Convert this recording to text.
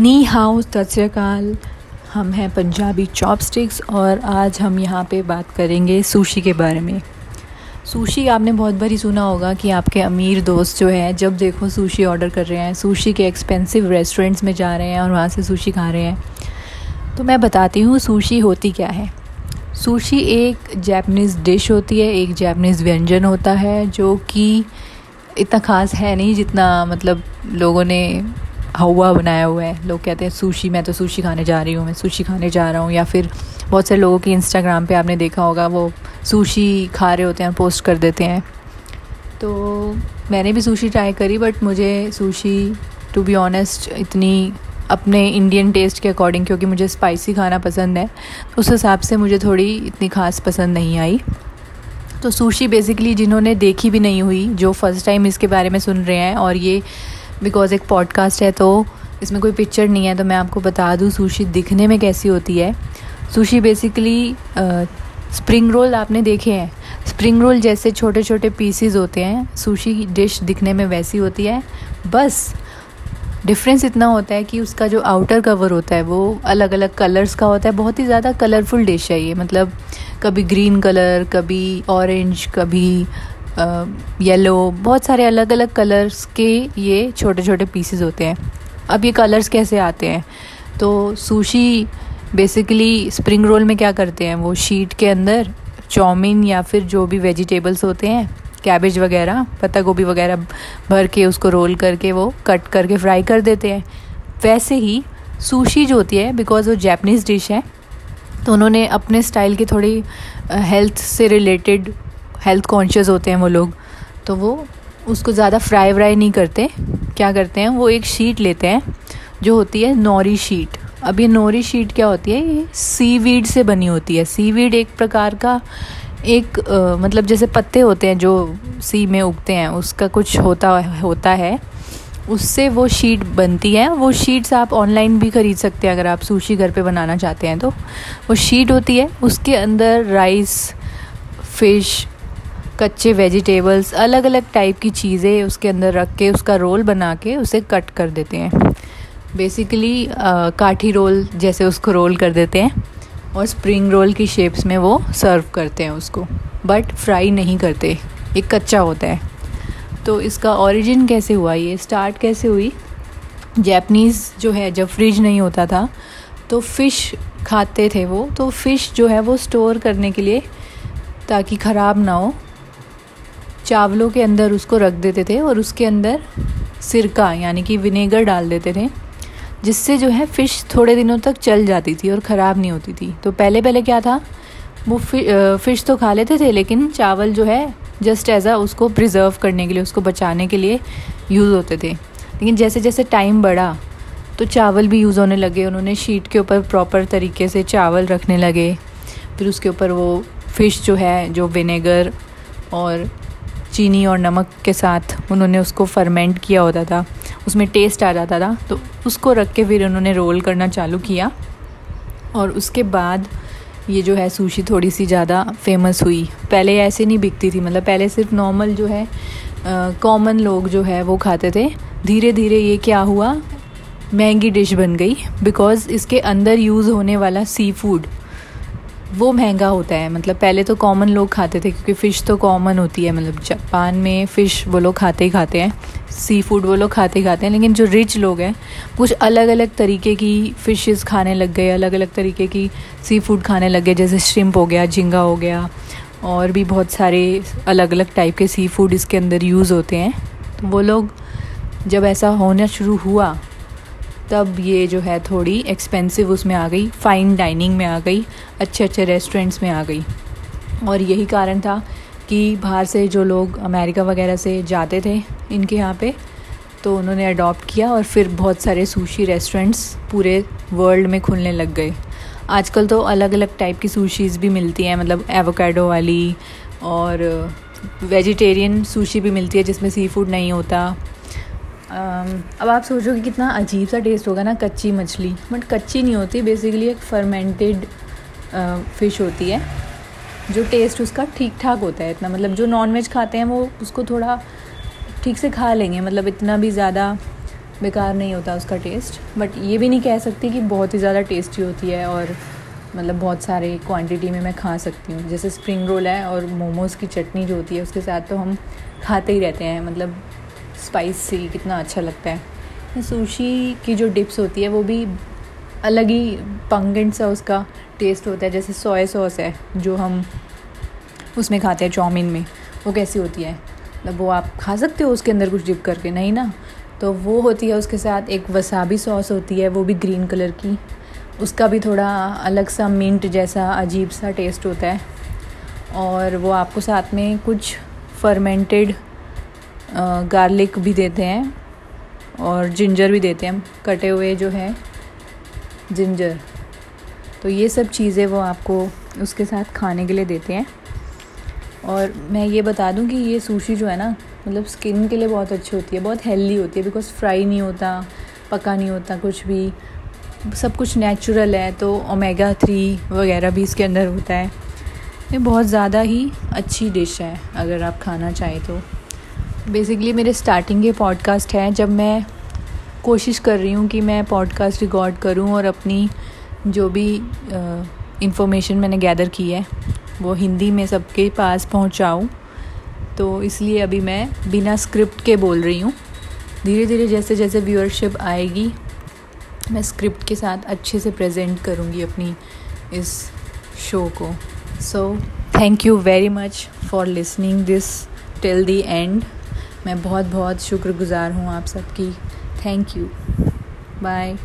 नी how सत्यकाल हम हैं Punjabi chopsticks और आज हम यहाँ पे बात करेंगे सुशी के बारे में। सुशी, आपने बहुत बारी सुना होगा कि आपके अमीर दोस्त जो है, जब देखो सुशी ऑर्डर कर रहे हैं, सुशी के एक्सपेंसिव रेस्टोरेंट्स में जा रहे हैं और वहाँ से सुशी खा रहे हैं। तो मैं बताती हूँ सुशी होती क्या है। सुशी एक जैपनीज़ डिश होती है, एक जैपनीज़ व्यंजन होता है, जो कि इतना ख़ास है नहीं जितना मतलब लोगों ने हवा बनाया हुआ है। लोग कहते हैं, सुशी, मैं तो सुशी खाने जा रही हूँ, मैं सुशी खाने जा रहा हूँ। या फिर बहुत से लोगों की इंस्टाग्राम पे आपने देखा होगा, वो सुशी खा रहे होते हैं पोस्ट कर देते हैं। तो मैंने भी सुशी ट्राई करी बट मुझे सुशी टू बी ऑनेस्ट इतनी अपने इंडियन टेस्ट के अकॉर्डिंग क्योंकि मुझे स्पाइसी खाना पसंद है। उस हिसाब से मुझे थोड़ी इतनी ख़ास पसंद नहीं आई। तो सुशी बेसिकली जिन्होंने देखी भी नहीं हुई, जो फ़र्स्ट टाइम इसके बारे में सुन रहे हैं, और ये बिकॉज़ एक पॉडकास्ट है तो इसमें कोई पिक्चर नहीं है तो मैं आपको बता दूँ सुशी दिखने में कैसी होती है। सुशी बेसिकली स्प्रिंग रोल आपने देखे हैं। स्प्रिंग रोल जैसे छोटे छोटे पीसीज होते हैं, सुशी डिश दिखने में वैसी होती है। बस डिफरेंस इतना होता है कि उसका जो आउटर कवर होता है, वो अलग अलग कलर्स का होता है। बहुत ही ज़्यादा कलरफुल डिश है ये मतलब कभी ग्रीन कलर कभी ऑरेंज कभी येलो बहुत सारे अलग अलग कलर्स के ये छोटे छोटे पीसेस होते हैं। अब ये कलर्स कैसे आते हैं? तो सुशी बेसिकली स्प्रिंग रोल में क्या करते हैं? वो शीट के अंदर चाउमीन या फिर जो भी वेजिटेबल्स होते हैं कैबेज वगैरह, पत्ता गोभी वगैरह भर के उसको रोल करके वो कट करके फ्राई कर देते हैं। वैसे ही सुशी जो होती है बिकॉज़ वो जैपनीज़ डिश है तो उन्होंने अपने स्टाइल की थोड़ी हेल्थ से रिलेटेड हेल्थ कॉन्शियस होते हैं वो लोग तो वो उसको ज़्यादा फ्राई व्राई नहीं करते। क्या करते हैं? वो एक शीट लेते हैं जो होती है नौरी शीट अब ये नौरी शीट क्या होती है? ये सी वीड से बनी होती है। सी वीड एक प्रकार का एक आ, मतलब जैसे पत्ते होते हैं जो सी में उगते हैं उसका कुछ होता होता है। उससे वो शीट बनती है। वो शीट्स आप ऑनलाइन भी ख़रीद सकते हैं अगर आप सुशी घर पे बनाना चाहते हैं तो। वो शीट होती है उसके अंदर राइस फ़िश कच्चे वेजिटेबल्स अलग अलग टाइप की चीज़ें उसके अंदर रख के, उसका रोल बना के उसे कट कर देते हैं। बेसिकली काठी रोल जैसे उसको रोल कर देते हैं और स्प्रिंग रोल की शेप्स में वो सर्व करते हैं उसको। बट फ्राई नहीं करते एक कच्चा होता है। तो इसका ओरिजिन कैसे हुआ? ये स्टार्ट कैसे हुई? जैपनीज़ जो है, जब फ्रिज नहीं होता था तो फ़िश खाते थे वो। तो फ़िश जो है, वो स्टोर करने के लिए ताकि ख़राब ना हो। चावलों के अंदर उसको रख देते थे और उसके अंदर सिरका, यानी कि विनेगर डाल देते थे, जिससे जो है फ़िश थोड़े दिनों तक चल जाती थी और ख़राब नहीं होती थी। तो पहले पहले क्या था? वो फ़िश तो खा लेते थे, लेकिन चावल जो है जस्ट एज आ उसको प्रिजर्व करने के लिए, उसको बचाने के लिए यूज़ होते थे। लेकिन जैसे जैसे टाइम बढ़ा तो चावल भी यूज़ होने लगे, उन्होंने शीट के ऊपर प्रॉपर तरीके से चावल रखने लगे। फिर उसके ऊपर वो फ़िश जो है, जो विनेगर और चीनी और नमक के साथ उन्होंने उसको फर्मेंट किया होता था। उसमें टेस्ट आ जाता था। तो उसको रख के फिर उन्होंने रोल करना चालू किया। और उसके बाद ये जो है सुशी थोड़ी सी ज़्यादा फ़ेमस हुई। पहले ऐसे नहीं बिकती थी मतलब पहले सिर्फ़ नॉर्मल जो है कॉमन लोग जो है वो खाते थे। धीरे धीरे ये क्या हुआ? महँगी डिश बन गई। बिकॉज़ इसके अंदर यूज़ होने वाला सी फ़ूड वो महँगा होता है। मतलब पहले तो कॉमन लोग खाते थे, क्योंकि फ़िश तो कॉमन होती है। मतलब जापान में फ़िश वो लोग खाते ही खाते हैं। सी फ़ूड वो लोग खाते ही खाते हैं। लेकिन जो रिच लोग हैं, कुछ अलग अलग तरीके की फ़िशेस खाने लग गए अलग अलग तरीके की सी फ़ूड खाने लग गए। जैसे श्रिम्प हो गया, झींगा हो गया, और भी बहुत सारे अलग अलग टाइप के सी फ़ूड इसके अंदर यूज़ होते हैं। तो वो लोग जब ऐसा होना शुरू हुआ तब ये जो है थोड़ी एक्सपेंसिव उसमें आ गई फ़ाइन डाइनिंग में आ गई अच्छे अच्छे रेस्टोरेंट्स में आ गई। और यही कारण था कि बाहर से जो लोग अमेरिका वगैरह से जाते थे इनके यहाँ पे तो उन्होंने अडॉप्ट किया और फिर बहुत सारे सुशी रेस्टोरेंट्स पूरे वर्ल्ड में खुलने लग गए। आजकल तो अलग अलग टाइप की सुशीज़ भी मिलती हैं मतलब एवोकाडो वाली और वेजिटेरियन सुशी भी मिलती है जिसमें सी फ़ूड नहीं होता। अब आप सोचोगे कितना अजीब सा टेस्ट होगा ना कच्ची मछली। बट कच्ची नहीं होती बेसिकली एक फर्मेंटेड फ़िश होती है, जो टेस्ट उसका ठीक ठाक होता है इतना। मतलब जो नॉन वेज खाते हैं वो उसको थोड़ा ठीक से खा लेंगे मतलब इतना भी ज़्यादा बेकार नहीं होता उसका टेस्ट बट ये भी नहीं कह सकती कि बहुत ही ज़्यादा टेस्टी होती है और मतलब बहुत सारे क्वांटिटी में मैं खा सकती हूँ। जैसे स्प्रिंग रोल है और मोमोज़ की चटनी जो होती है, उसके साथ तो हम खाते ही रहते हैं। मतलब स्पाइसी कितना अच्छा लगता है। सुशी की जो डिप्स होती है, वो भी अलग ही पंगेंट सा उसका टेस्ट होता है, जैसे सोया सॉस है, जो हम उसमें खाते हैं चाउमीन में, वो कैसी होती है? मतलब वो आप खा सकते हो उसके अंदर कुछ डिप करके, नहीं ना? तो वो होती है उसके साथ एक वसाबी सॉस होती है, वो भी ग्रीन कलर की। उसका भी थोड़ा अलग सा मिंट जैसा अजीब सा टेस्ट होता है। और वो आपको साथ में कुछ फर्मेंटेड गार्लिक भी देते हैं और जिंजर भी देते हैं। कटे हुए जो है जिंजर तो ये सब चीज़ें वो आपको उसके साथ खाने के लिए देते हैं। और मैं ये बता दूँ कि ये सुशी जो है ना मतलब स्किन के लिए बहुत अच्छी होती है, बहुत हेल्दी होती है बिकॉज़ फ्राई नहीं होता, पका नहीं होता कुछ भी। सब कुछ नेचुरल है तो ओमेगा थ्री वगैरह भी इसके अंदर होता है। ये बहुत ज़्यादा ही अच्छी डिश है, अगर आप खाना चाहें तो। बेसिकली मेरे स्टार्टिंग के पॉडकास्ट हैं जब मैं कोशिश कर रही हूँ कि मैं पॉडकास्ट रिकॉर्ड करूँ और अपनी जो भी इंफॉर्मेशन मैंने गैदर की है, वो हिंदी में सबके पास पहुँचाऊँ। तो इसलिए अभी मैं बिना स्क्रिप्ट के बोल रही हूँ। धीरे धीरे जैसे जैसे व्यूअरशिप आएगी, मैं स्क्रिप्ट के साथ अच्छे से प्रेजेंट करूँगी अपनी इस शो को। So thank you very much for listening this till the end मैं बहुत बहुत शुक्रगुज़ार हूँ आप सबकी। Thank you bye